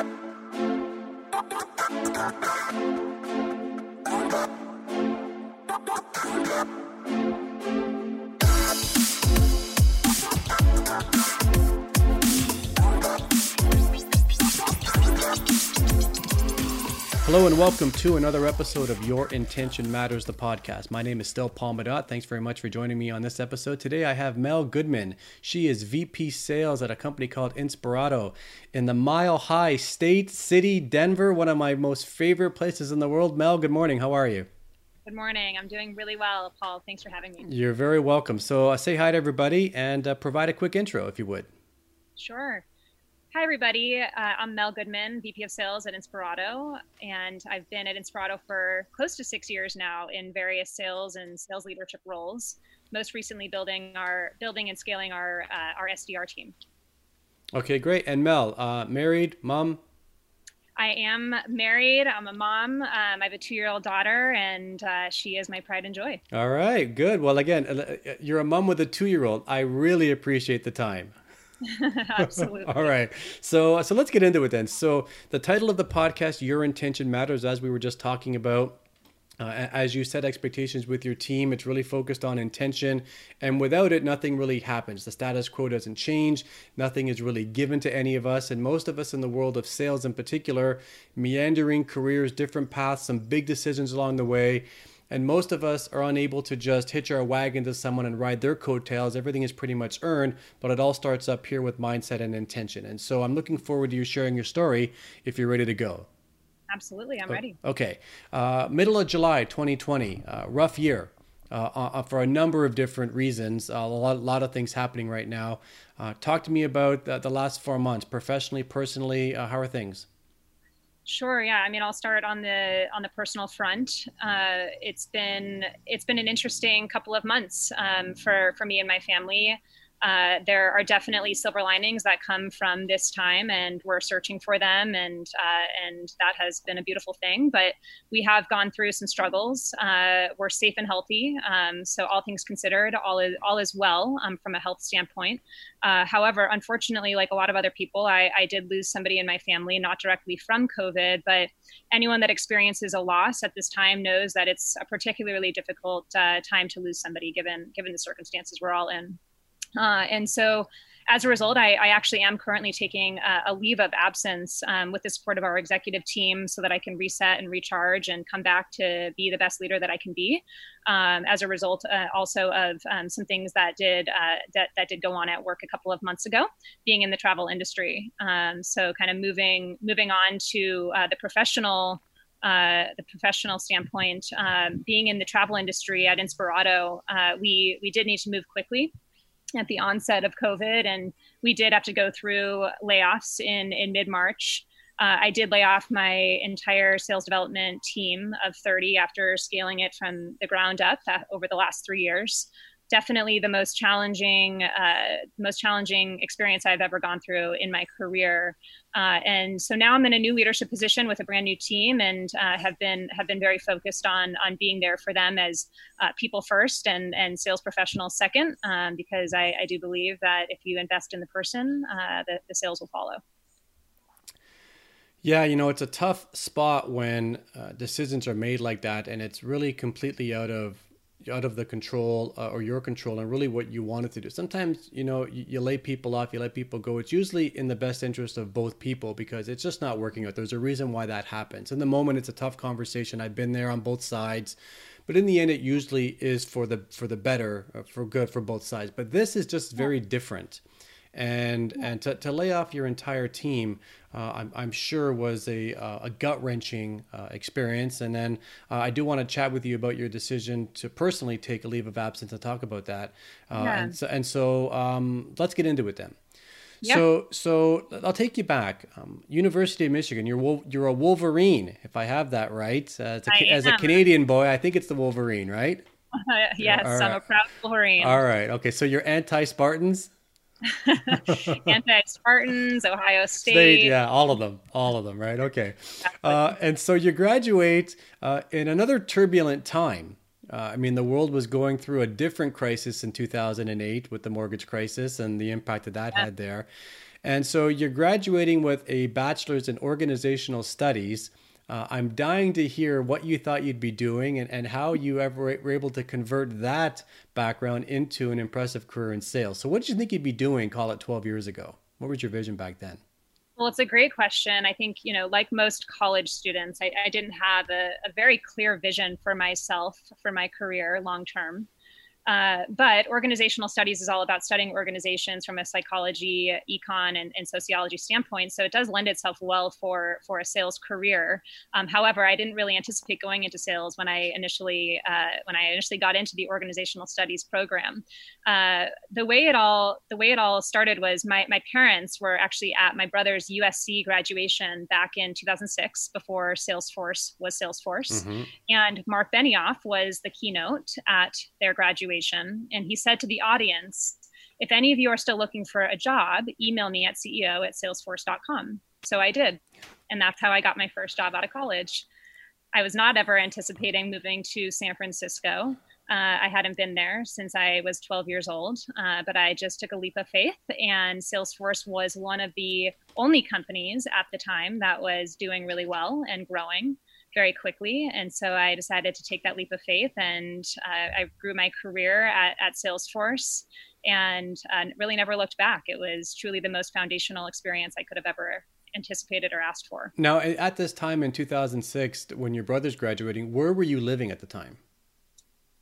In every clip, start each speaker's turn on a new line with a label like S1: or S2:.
S1: Thank you. Hello and welcome to another episode of Your Intention Matters, the podcast. My name is still Paul Madot. Thanks very much for joining me on this episode. Today I have Mel Goodman. She is VP Sales at a company called Inspirato in the Mile High State City, Denver, one of my most favorite places in the world. Mel, good morning. How are you?
S2: Good morning. I'm doing really well, Paul. Thanks for having me.
S1: You're very welcome. So uh, say hi to everybody and uh, provide a quick intro if you would.
S2: Sure. Hi, everybody. Uh, I'm Mel Goodman, VP of Sales at Inspirato, and I've been at Inspirato for close to six years now in various sales and sales leadership roles. Most recently, building our building and scaling our uh, our SDR team.
S1: Okay, great. And Mel, uh, married, mom.
S2: I am married. I'm a mom. Um, I have a two-year-old daughter, and uh, she is my pride and joy.
S1: All right, good. Well, again, uh, you're a mom with a two-year-old. I really appreciate the time.
S2: Absolutely.
S1: All right. So so let's get into it then. So the title of the podcast, Your Intention Matters, as we were just talking about. Uh, as you set expectations with your team, it's really focused on intention. And without it, nothing really happens. The status quo doesn't change. Nothing is really given to any of us. And most of us in the world of sales, in particular, meandering careers, different paths, some big decisions along the way. And most of us are unable to just hitch our wagon to someone and ride their coattails. Everything is pretty much earned, but it all starts up here with mindset and intention. And so I'm looking forward to you sharing your story if you're ready to go.
S2: Absolutely, I'm ready.
S1: Okay. Uh, middle of July 2020, uh, rough year. Uh, uh, for a number of different reasons, a lot, lot of things happening right now. Uh, talk to me about the last four months, professionally, personally. Uh, how are things?
S2: Sure. Yeah. I mean, I'll start on the on the personal front. Uh, it's been it's been an interesting couple of months um, for for me and my family. Uh, there are definitely silver linings that come from this time, and we're searching for them, and uh, and that has been a beautiful thing. But we have gone through some struggles. Uh, we're safe and healthy, um, so all things considered, all is all is well um, from a health standpoint. Uh, however, unfortunately, like a lot of other people, I, I did lose somebody in my family, not directly from COVID, but anyone that experiences a loss at this time knows that it's a particularly difficult uh, time to lose somebody, given given the circumstances we're all in. Uh, and so as a result, I, I, actually am currently taking a, a leave of absence um, with the support of our executive team so that I can reset and recharge and come back to be the best leader that I can be. Um, as a result, uh, also of um, some things that did uh, that that did go on at work a couple of months ago, being in the travel industry. Um, so, kind of moving moving on to uh, the professional uh, the professional standpoint, um, being in the travel industry at Inspirato, uh, we we did need to move quickly at the onset of COVID, and we did have to go through layoffs in in mid March. Uh, I did lay off my entire sales development team of 30 after scaling it from the ground up uh, over the last three years definitely the most challenging, uh, most challenging experience I've ever gone through in my career. Uh, and so now I'm in a new leadership position with a brand new team, and uh, have been have been very focused on on being there for them as uh, people first and and sales professionals second, um, because I, I, do believe that if you invest in the person, uh, the, sales will follow.
S1: Yeah, you know, it's a tough spot when uh, decisions are made like that, and it's really completely out of out of the control uh, or your control and really what you wanted to do. Sometimes, you know, you, you, lay people off, you let people go. It's usually in the best interest of both people because it's just not working out. There's a reason why that happens. In the moment, it's a tough conversation. I've been there on both sides, but in the end, it usually is for the for the better, uh, for good for both sides. But this is just very different and and to, to lay off your entire team, uh, I'm, I'm sure was a, uh, a gut wrenching uh, experience. And then uh, I do want to chat with you about your decision to personally take a leave of absence and talk about that. Uh, yeah. And so, and so um, let's get into it then. Yeah. So, so I'll take you back. Um, University of Michigan. You're you're a Wolverine, if I have that right. Uh, a, as a Canadian boy, I think it's the Wolverine, right?
S2: yes, right. I'm a proud Wolverine.
S1: All right. Okay. So you're anti-Spartans.
S2: Anti Spartans, Ohio State.
S1: State. Yeah, all of them. All of them, right? Okay. Uh, and so you graduate uh, in another turbulent time. Uh, I mean, the world was going through a different crisis in 2008 with the mortgage crisis and the impact that that yeah. had there. And so you're graduating with a bachelor's in organizational studies. Uh, I'm dying to hear what you thought you'd be doing and, and how you ever were able to convert that background into an impressive career in sales. So, what did you think you'd be doing, call it 12 years ago? What was your vision back then?
S2: Well, it's a great question. I think, you know, like most college students, I, I didn't have a, a, very clear vision for myself, for my career long term. Uh, but organizational studies is all about studying organizations from a psychology, econ, and, and, sociology standpoint. So it does lend itself well for for a sales career. Um, however, I didn't really anticipate going into sales when I initially uh, when I initially got into the organizational studies program. Uh, the way it all the way it all started was my my parents were actually at my brother's USC graduation back in 2006 before Salesforce was Salesforce, mm-hmm. and Mark Benioff was the keynote at their graduation. And he said to the audience, if any of you are still looking for a job, email me at CEO at salesforce.com. So I did. And that's how I got my first job out of college. I was not ever anticipating moving to San Francisco. Uh, I hadn't been there since I was 12 years old, uh, but I just took a leap of faith. And Salesforce was one of the only companies at the time that was doing really well and growing very quickly. And so I decided to take that leap of faith and uh, I grew my career at, at Salesforce and uh, really never looked back. It was truly the most foundational experience I could have ever anticipated or asked for.
S1: Now, at this time in 2006, when your brother's graduating, where were you living at the time?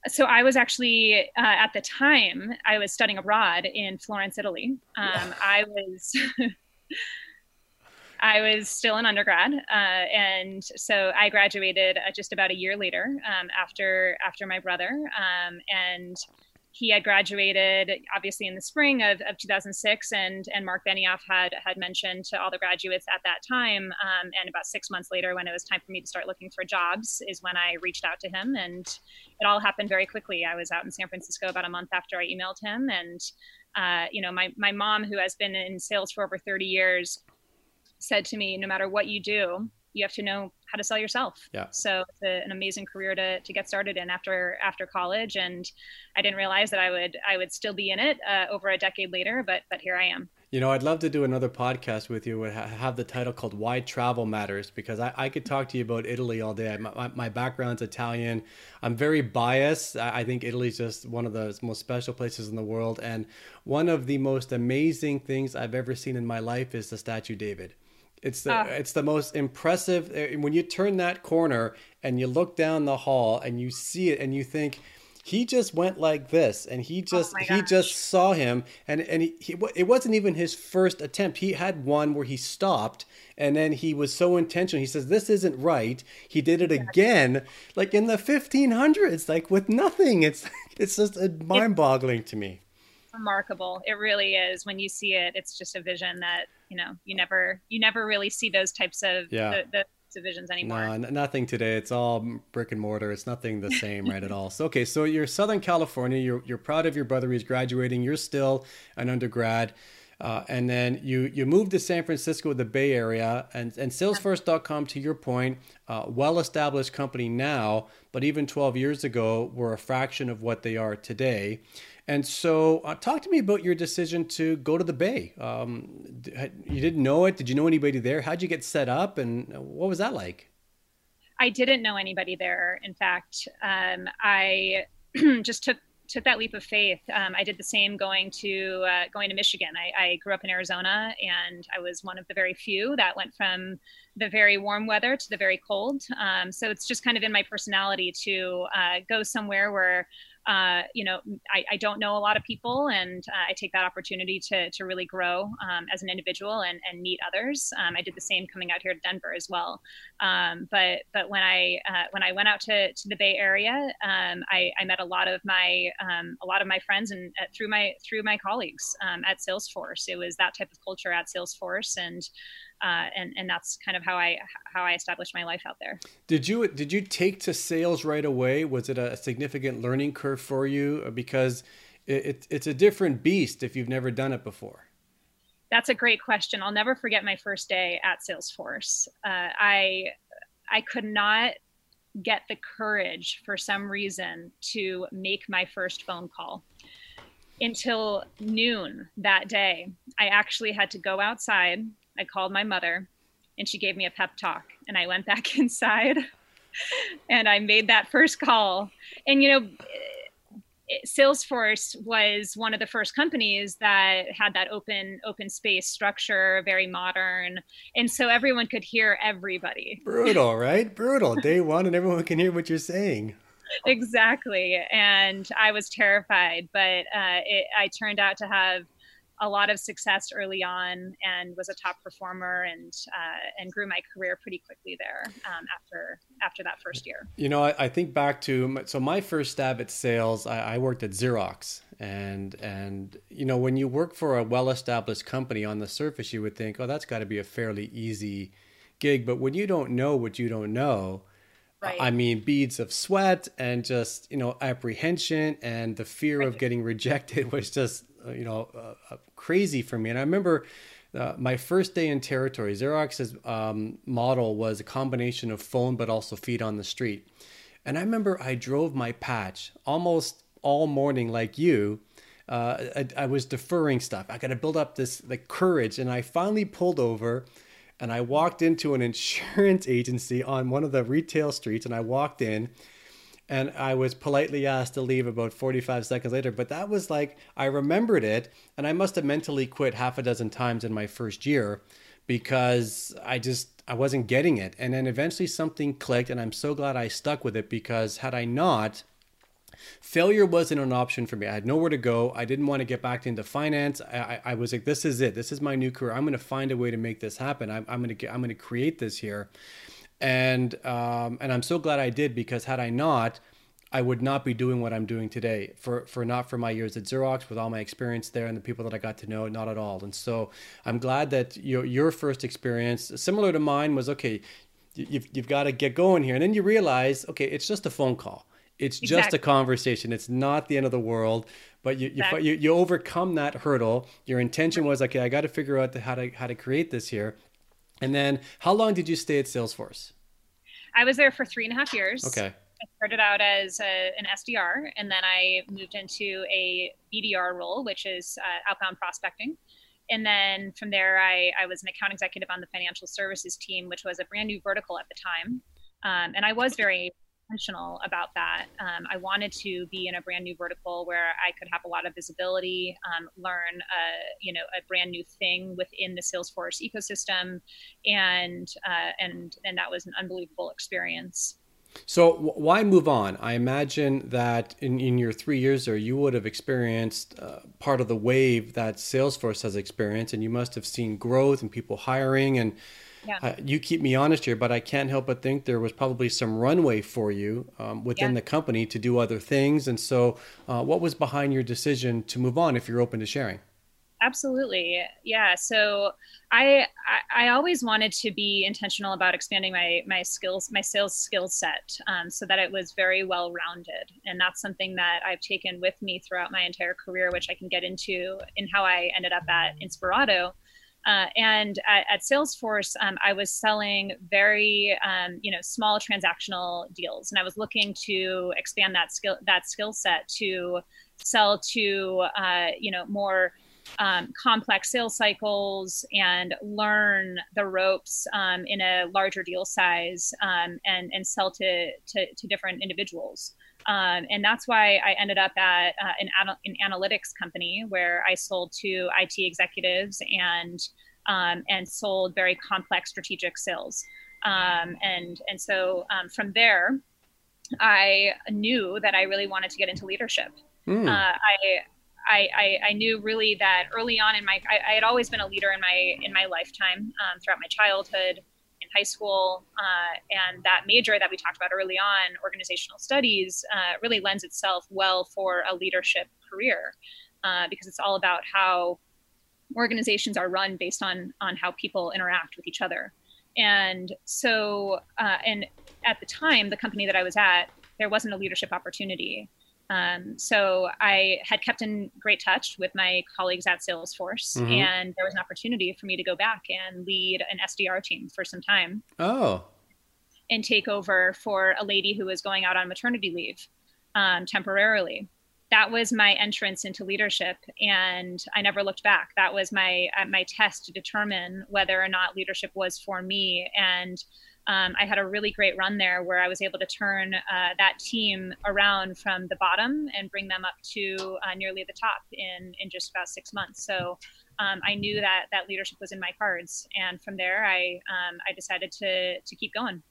S2: So I was actually uh, at the time I was studying abroad in Florence, Italy. Um, I was I was still an undergrad, uh, and so I graduated uh, just about a year later um, after after my brother, um, and he had graduated obviously in the spring of, of 2006 and and mark benioff had had mentioned to all the graduates at that time um, and about six months later when it was time for me to start looking for jobs is when i reached out to him and it all happened very quickly. I was out in san francisco about a month after i emailed him and uh, you know my, my mom who has been in sales for over 30 years said to me, no matter what you do, you have to know how to sell yourself.
S1: Yeah.
S2: So it's a, an amazing career to, to get started in after after college, and I didn't realize that I would I would still be in it uh, over a decade later, but but here I am.
S1: You know, I'd love to do another podcast with you. Would have the title called "Why Travel Matters" because I, I could talk to you about Italy all day. My, my background's Italian. I'm very biased. I think Italy's just one of the most special places in the world, and one of the most amazing things I've ever seen in my life is the Statue David. It's the uh, it's the most impressive uh, when you turn that corner and you look down the hall and you see it and you think he just went like this and he oh just oh he just saw him and and he, he, it wasn't even his first attempt. He had one where he stopped and then he was so intentional. He says this isn't right. He did it again like in the 1500s like with nothing. It's it's just mind-boggling to me
S2: remarkable it really is when you see it it's just a vision that you know you never you never really see those types of
S1: yeah.
S2: the, the divisions anymore.
S1: No, nothing today. It's all brick and mortar. It's nothing the same, right at all. So okay, so you're Southern California. You're you're proud of your brother. He's graduating. You're still an undergrad. Uh, and then you you moved to San Francisco, with the Bay Area, and and Salesforce.com. To your point, uh, well-established company now, but even 12 years ago, were a fraction of what they are today. And so, uh, talk to me about your decision to go to the Bay. Um, you didn't know it. Did you know anybody there? How'd you get set up, and what was that like?
S2: I didn't know anybody there. In fact, um, I just took took that leap of faith. Um, I did the same going to uh, going to Michigan. I, I, grew up in Arizona, and I was one of the very few that went from the very warm weather to the very cold. Um, so it's just kind of in my personality to uh, go somewhere where uh, you know, I, I, don't know a lot of people, and uh, I take that opportunity to, to really grow um, as an individual and, and meet others. Um, I did the same coming out here to Denver as well. Um, but but when I uh, when I went out to, to the Bay Area, um, I, I, met a lot of my um, a lot of my friends and uh, through my through my colleagues um, at Salesforce. It was that type of culture at Salesforce, and uh, and and that's kind of how I how I established my life out there.
S1: Did you did you take to sales right away? Was it a significant learning curve for you? Because it, it, it's a different beast if you've never done it before.
S2: That's a great question. I'll never forget my first day at Salesforce. Uh, I I could not get the courage for some reason to make my first phone call until noon that day. I actually had to go outside. I called my mother and she gave me a pep talk. And I went back inside and I made that first call. And, you know, Salesforce was one of the first companies that had that open open space structure, very modern, and so everyone could hear everybody.
S1: Brutal, right? Brutal. Day one, and everyone can hear what you're saying.
S2: Exactly, and I was terrified, but uh, it, I turned out to have a lot of success early on and was a top performer and uh, and grew my career pretty quickly there um, after after that first year.
S1: You know, I, I, think back to so my first stab at sales. I, I worked at Xerox, and and you know when you work for a well-established company, on the surface you would think, oh, that's got to be a fairly easy gig. But when you don't know what you don't know. Right. I mean, beads of sweat and just, you know, apprehension and the fear right. of getting rejected was just uh, you know, uh, crazy for me. And I remember uh, my first day in territory, Xerox's um, model was a combination of phone but also feet on the street. And I remember I drove my patch almost all morning, like you. Uh, I, I, was deferring stuff. I got to build up this like courage, and I finally pulled over, and I walked into an insurance agency on one of the retail streets, and I walked in, and I was politely asked to leave about 45 seconds later. But that was like, I remembered it, and I must have mentally quit half a dozen times in my first year because I just, I wasn't getting it. And then eventually something clicked, and I'm so glad I stuck with it because had I not, failure wasn't an option for me. I had nowhere to go. I didn't want to get back into finance. I, I, I was like, this is it. This is my new career. I'm going to find a way to make this happen. I'm, I'm going to I'm going to create this here and um, and I'm so glad I did because had I not, I would not be doing what I'm doing today. For for not for my years at Xerox, with all my experience there and the people that I got to know, not at all. And so I'm glad that your your first experience, similar to mine, was okay. You've you've got to get going here, and then you realize, okay, it's just a phone call. It's exactly. just a conversation. It's not the end of the world. But you, exactly. you, you, overcome that hurdle. Your intention was okay. I got to figure out the, how to how to create this here, and then, how long did you stay at Salesforce?
S2: I was there for three and a half years.
S1: Okay.
S2: I started out as a, an SDR, and then I moved into a BDR role, which is uh, outbound prospecting. And then from there, I, I was an account executive on the financial services team, which was a brand new vertical at the time. Um, and I was very intentional about that. Um, I wanted to be in a brand new vertical where I could have a lot of visibility, um, learn a you know a brand new thing within the Salesforce ecosystem, and uh, and and that was an unbelievable experience.
S1: So why move on? I imagine that in, in your three years there, you would have experienced uh, part of the wave that Salesforce has experienced, and you must have seen growth and people hiring and yeah. Uh, you keep me honest here, but I can't help but think there was probably some runway for you um, within yeah. the company to do other things. And so, uh, what was behind your decision to move on if you're open to sharing?
S2: Absolutely. Yeah. So I, I, I always wanted to be intentional about expanding my my skills, my sales skill set, um, so that it was very well rounded. And that's something that I've taken with me throughout my entire career, which I can get into in how I ended up at Inspirato. Uh, and at, at Salesforce, um, I was selling very, um, you know, small transactional deals, and I was looking to expand that skill that skill set to sell to, uh, you know, more um, complex sales cycles and learn the ropes um, in a larger deal size um, and and sell to to, to different individuals. Um, and that's why I ended up at uh, an, an analytics company where I sold to IT executives and um, and sold very complex strategic sales. Um, and and so um, from there, I knew that I really wanted to get into leadership. Mm. Uh, I, I, I, knew really that early on in my I, I, had always been a leader in my in my lifetime um, throughout my childhood in high school, uh, and that major that we talked about early on, organizational studies, uh, really lends itself well for a leadership career uh, because it's all about how organizations are run based on on how people interact with each other. And so, uh, and at the time, the company that I was at, there wasn't a leadership opportunity. Um, so I had kept in great touch with my colleagues at Salesforce, mm-hmm. and there was an opportunity for me to go back and lead an SDR team for some time.
S1: Oh.
S2: And take over for a lady who was going out on maternity leave um, temporarily. that was my entrance into leadership and i never looked back that was my uh, my test to determine whether or not leadership was for me and um, I had a really great run there where I was able to turn uh, that team around from the bottom and bring them up to uh, nearly the top in, in just about six months. So um, I knew that that leadership was in my cards, and from there, I um, I decided to to keep going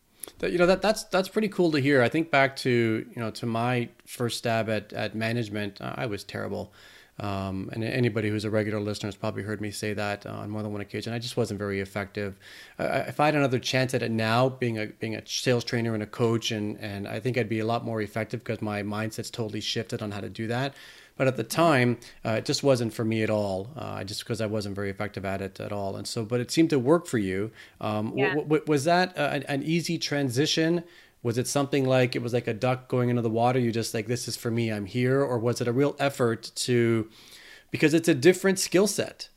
S1: you know that that's that's pretty cool to hear. I think back to you know to my first stab at at management, I was terrible. Um, and anybody who's a regular listener has probably heard me say that on more than one occasion. I just wasn't very effective. Uh, if I had another chance at it now, being a being a sales trainer and a coach, and and I think I'd be a lot more effective because my mindset's totally shifted on how to do that. But at the time, uh, it just wasn't for me at all. Uh, just because I wasn't very effective at it at all. And so, but it seemed to work for you. Um, yeah. w- w- was that uh, an, an easy transition? Was it something like it was like a duck going into the water? You just like this is for me. I'm here, or was it a real effort to? Because it's a different skill set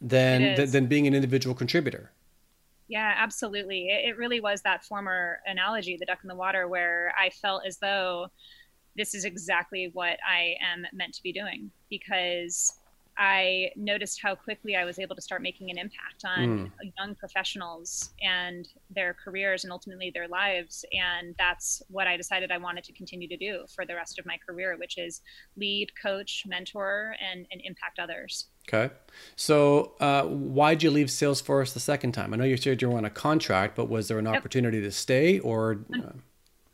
S1: than, than than being an individual contributor.
S2: Yeah, absolutely. It, it really was that former analogy, the duck in the water, where I felt as though this is exactly what I am meant to be doing because I noticed how quickly I was able to start making an impact on mm. young professionals and their careers and ultimately their lives. And that's what I decided I wanted to continue to do for the rest of my career, which is lead, coach, mentor, and, and impact others.
S1: Okay. So, uh, why'd you leave Salesforce the second time? I know you said you were on a contract, but was there an opportunity to stay or? Uh...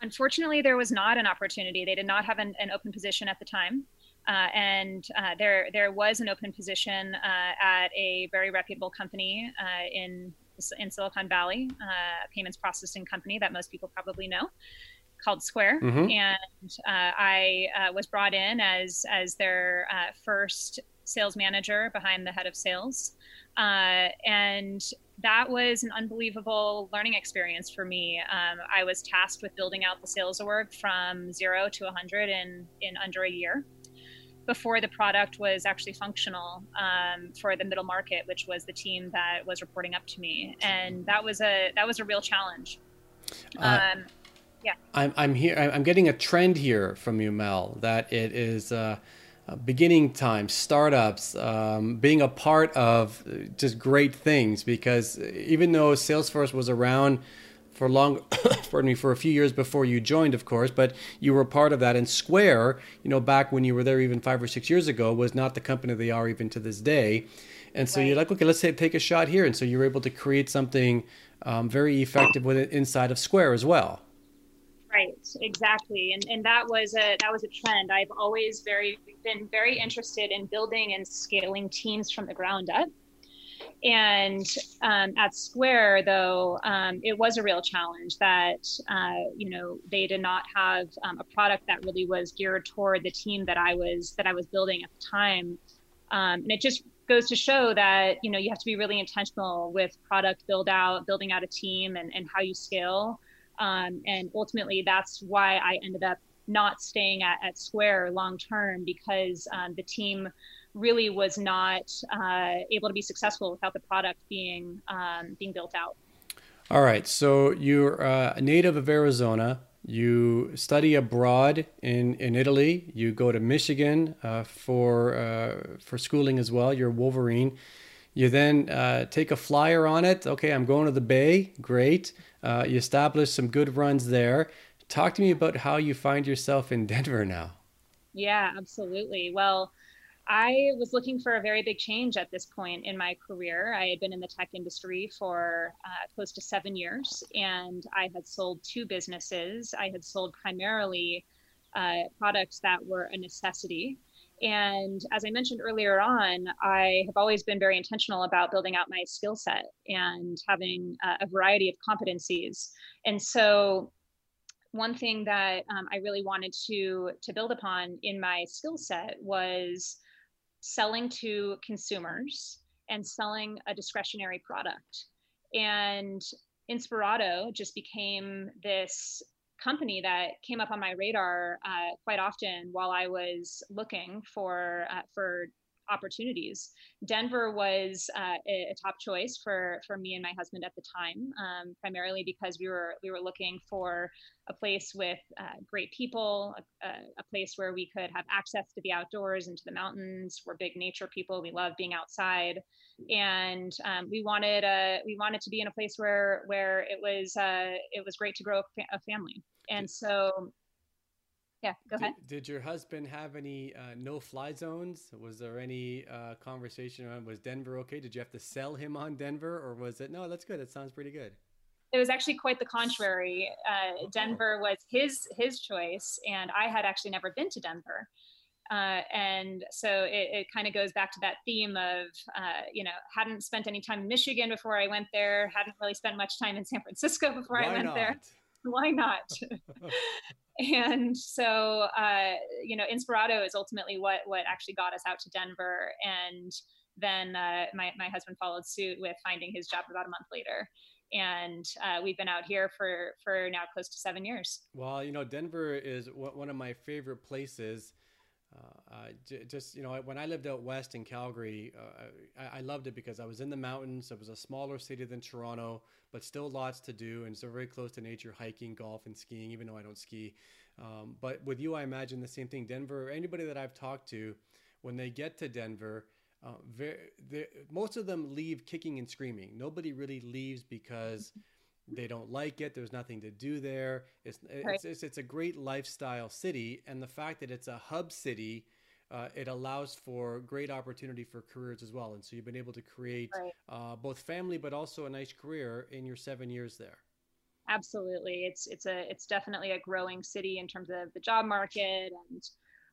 S2: Unfortunately, there was not an opportunity. They did not have an, an open position at the time. Uh, and uh, there, there was an open position uh, at a very reputable company uh, in in Silicon Valley, uh, a payments processing company that most people probably know, called Square. Mm-hmm. And uh, I was brought in as as their first sales manager behind the head of sales, and that was an unbelievable learning experience for me. Um, I was tasked with building out the sales org from zero to 100 in, in under a year before the product was actually functional um, for the middle market, which was the team that was reporting up to me. And that was a, that was a real challenge. Uh, um,
S1: yeah. I'm, I'm here. I'm getting a trend here from you, Mel, that it is, uh, uh, beginning time, startups, um, being a part of just great things. Because even though Salesforce was around for long, pardon me, for a few years before you joined, of course, but you were part of that. And Square, you know, back when you were there even five or six years ago, was not the company they are even to this day. And so right. you're like, okay, let's say, take a shot here. And so you were able to create something um, very effective with it inside of Square as well.
S2: Right, exactly, and and that was a that was a trend. I've always very been very interested in building and scaling teams from the ground up. And um, at Square, though, um, it was a real challenge that uh, you know they did not have um, a product that really was geared toward the team that I was that I was building at the time, um, and it just goes to show that you know you have to be really intentional with product build out, building out a team, and and how you scale. Um, and ultimately, that's why I ended up not staying at, at Square long term because um, the team really was not uh, able to be successful without the product being um, being built out.
S1: All right, so you're uh, a native of Arizona. You study abroad in, in Italy. You go to Michigan uh, for uh, for schooling as well. You're Wolverine. You then uh, take a flyer on it. Okay, I'm going to the Bay. Great. Uh, you establish some good runs there. Talk to me about how you find yourself in Denver now.
S2: Yeah, absolutely. Well, I was looking for a very big change at this point in my career. I had been in the tech industry for uh, close to seven years, and I had sold two businesses. I had sold primarily uh, products that were a necessity. And as I mentioned earlier on, I have always been very intentional about building out my skill set and having a variety of competencies. And so, one thing that um, I really wanted to to build upon in my skill set was selling to consumers and selling a discretionary product. And Inspirato just became this company that came up on my radar uh, quite often while I was looking for uh, for opportunities. Denver was uh, a, a, top choice for for me and my husband at the time, um, primarily because we were we were looking for a place with uh, great people, a, a, place where we could have access to the outdoors and to the mountains. We're big nature people. We love being outside, and um, we wanted a we wanted to be in a place where where it was uh, it was great to grow a family. And so yeah go ahead.
S1: did, did your husband have any uh, no fly zones? Was there any uh, conversation on was denver okay? Did you have to sell him on denver or was it no that's good. That sounds pretty good.
S2: It was actually quite the contrary. Uh, oh. denver was his his choice and i had actually never been to denver. Uh, and so it, it kind of goes back to that theme of, uh, you know, hadn't spent any time in Michigan before I went there, hadn't really spent much time in San Francisco before Why I went not? there. Why not? and so uh, you know inspirato is ultimately what what actually got us out to denver. And then uh, my, my husband followed suit with finding his job about a month later. And uh, we've been out here for for now close to seven years.
S1: Well you know denver is one of my favorite places uh, just you know when I lived out west in Calgary, uh, I, I, loved it because I was in the mountains. It was a smaller city than Toronto, but still lots to do, and so very close to nature, hiking, golf, and skiing. Even though I don't ski, um, but with you, I imagine the same thing. Denver. or Anybody that I've talked to, when they get to Denver, uh, very, most of them leave kicking and screaming. Nobody really leaves because they don't like it. There's nothing to do there. It's right. it's, it's, it's, a great lifestyle city, and the fact that it's a hub city, uh, it allows for great opportunity for careers as well. And so you've been able to create right. uh, both family, but also a nice career in your seven years there.
S2: Absolutely, it's it's a it's definitely a growing city in terms of the job market and.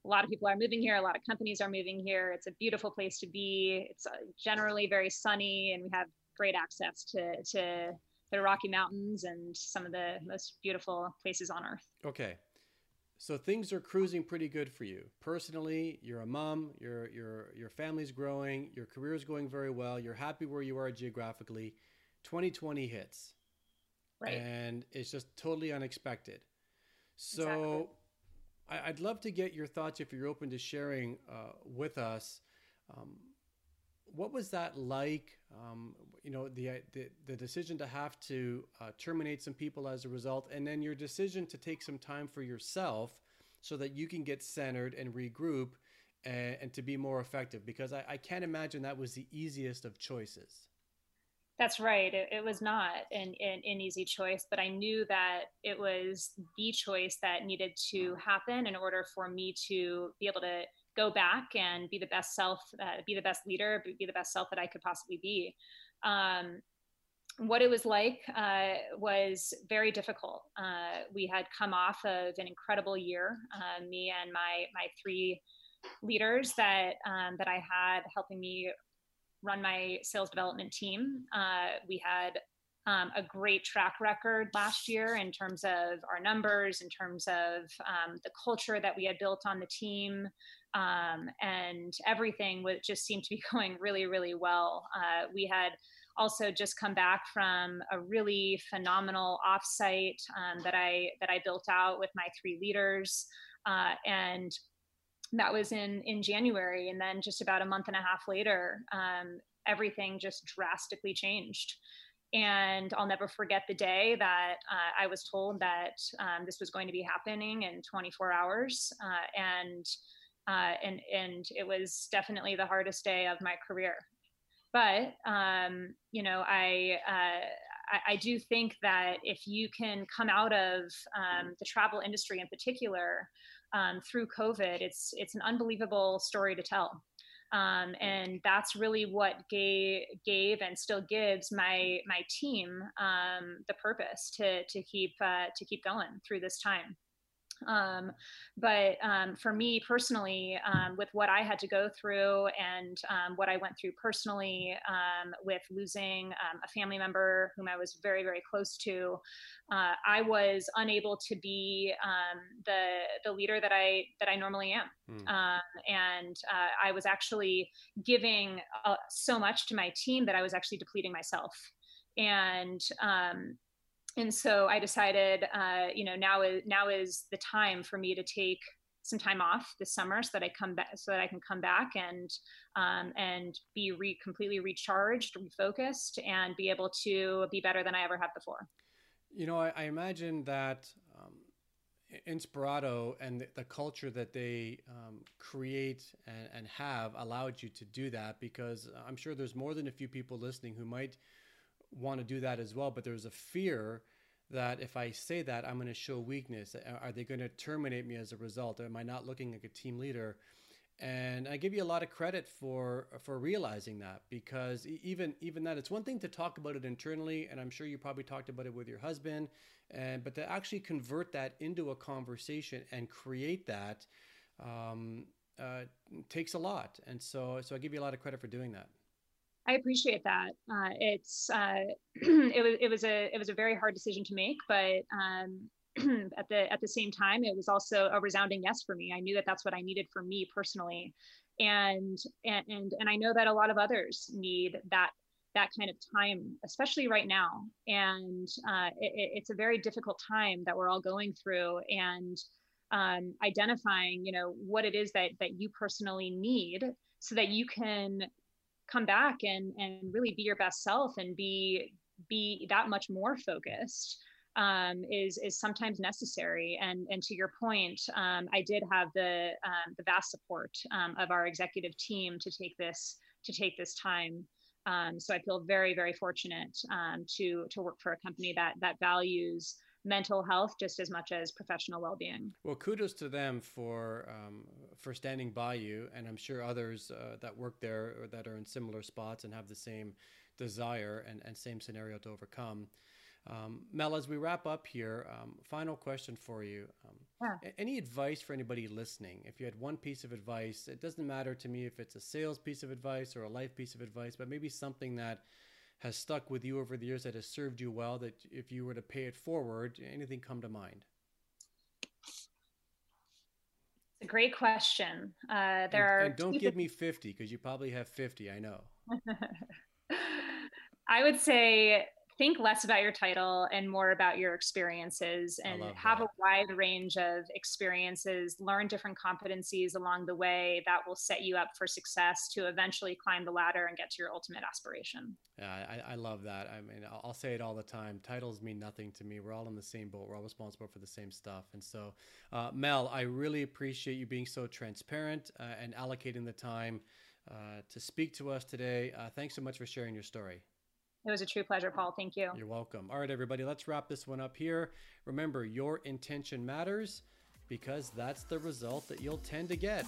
S2: A lot of people are moving here. A lot of companies are moving here. It's a beautiful place to be. It's uh, generally very sunny, and we have great access to to the Rocky Mountains and some of the most beautiful places on earth.
S1: Okay. So things are cruising pretty good for you. Personally, you're a mom, your your your family's growing, your career is going very well, you're happy where you are geographically. 2020 hits. Right. And it's just totally unexpected. So exactly. I, would love to get your thoughts if you're open to sharing uh, with us. Um, what was that like? Um, you know, the, the, the decision to have to uh, terminate some people as a result, and then your decision to take some time for yourself so that you can get centered and regroup and, and to be more effective. Because I, I, can't imagine that was the easiest of choices.
S2: That's right. It, it was not an, an, an easy choice, but I knew that it was the choice that needed to happen in order for me to be able to go back and be the best self, uh, be the best leader, be the best self that I could possibly be. Um, what it was like uh, was very difficult. Uh, we had come off of an incredible year. Uh, me and my my three leaders that um, that I had helping me run my sales development team. Uh, we had um, a great track record last year in terms of our numbers, in terms of um, the culture that we had built on the team, um, and everything just seemed to be going really, really well. Uh, we had also just come back from a really phenomenal offsite um, that I that I built out with my three leaders, uh, and that was in in January, and then just about a month and a half later, um, everything just drastically changed. And I'll never forget the day that uh, I was told that um, this was going to be happening in 24 hours. Uh, and, uh, and, and it was definitely the hardest day of my career. But, um, you know, I, uh, I, I, do think that if you can come out of um, the travel industry in particular um, through COVID, it's, it's an unbelievable story to tell. Um, and that's really what gave, gave and still gives my my team um, the purpose to to keep uh, to keep going through this time. Um, but um, for me personally, um, with what I had to go through and um, what I went through personally um, with losing um, a family member whom I was very, very close to, uh, I was unable to be the the leader that I that I normally am, mm. and uh, I was actually giving uh, so much to my team that I was actually depleting myself. And um, and so I decided, uh, you know, now is now is the time for me to take some time off this summer so that I come back so that I can come back and um, and be re- completely recharged, refocused, and be able to be better than I ever have before.
S1: You know, I, I imagine that um, Inspirato and the, the, culture that they um, create and, and have allowed you to do that because I'm sure there's more than a few people listening who might want to do that as well, but there's a fear that if I say that, I'm going to show weakness. Are they going to terminate me as a result? Am I not looking like a team leader? And I give you a lot of credit for for realizing that because even even that it's one thing to talk about it internally, and I'm sure you probably talked about it with your husband, and but to actually convert that into a conversation and create that um, uh, takes a lot. And so so I give you a lot of credit for doing that.
S2: I appreciate that. Uh, it's uh, it was it was a it was a very hard decision to make, but um, at the at the same time, it was also a resounding yes for me. I knew that that's what I needed for me personally, and and and and I know that a lot of others need that that kind of time, especially right now. And uh, it, it's a very difficult time that we're all going through, and um, identifying, you know, what it is that that you personally need, so that you can come back and and really be your best self and be be that much more focused um, is is sometimes necessary. And and to your point, um, I did have the um, the vast support um, of our executive team to take this to take this time. Um, so I feel very very fortunate um, to to work for a company that that values mental health just as much as professional well-being.
S1: Well, kudos to them for um, for standing by you, and I'm sure others uh, that work there or that are in similar spots and have the same desire and, and same scenario to overcome. Um, Mel, as we wrap up here, um, final question for you. Um, yeah. Any advice for anybody listening? If you had one piece of advice, it doesn't matter to me if it's a sales piece of advice or a life piece of advice, but maybe something that has stuck with you over the years that has served you well that if you were to pay it forward anything come to mind?
S2: It's a great question. Uh, there
S1: and,
S2: are
S1: and don't give me 50 because you probably have 50 i know.
S2: I would say think less about your title and more about your experiences and have a wide range of experiences learn different competencies along the way that will set you up for success to eventually climb the ladder and get to your ultimate aspiration.
S1: Yeah i, I love that. I mean I'll, I'll say it all the time. Titles mean nothing to me. We're all in the same boat. We're all responsible for the same stuff. And so uh, mel i really appreciate you being so transparent uh, and allocating the time uh, to speak to us today. Uh, thanks so much for sharing your story
S2: it was a true pleasure, Paul. Thank you.
S1: You're welcome. All right, everybody, let's wrap this one up here. Remember, your intention matters because that's the result that you'll tend to get.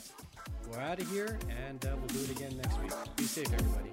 S1: We're out of here, and uh, we'll do it again next week. Be safe, everybody.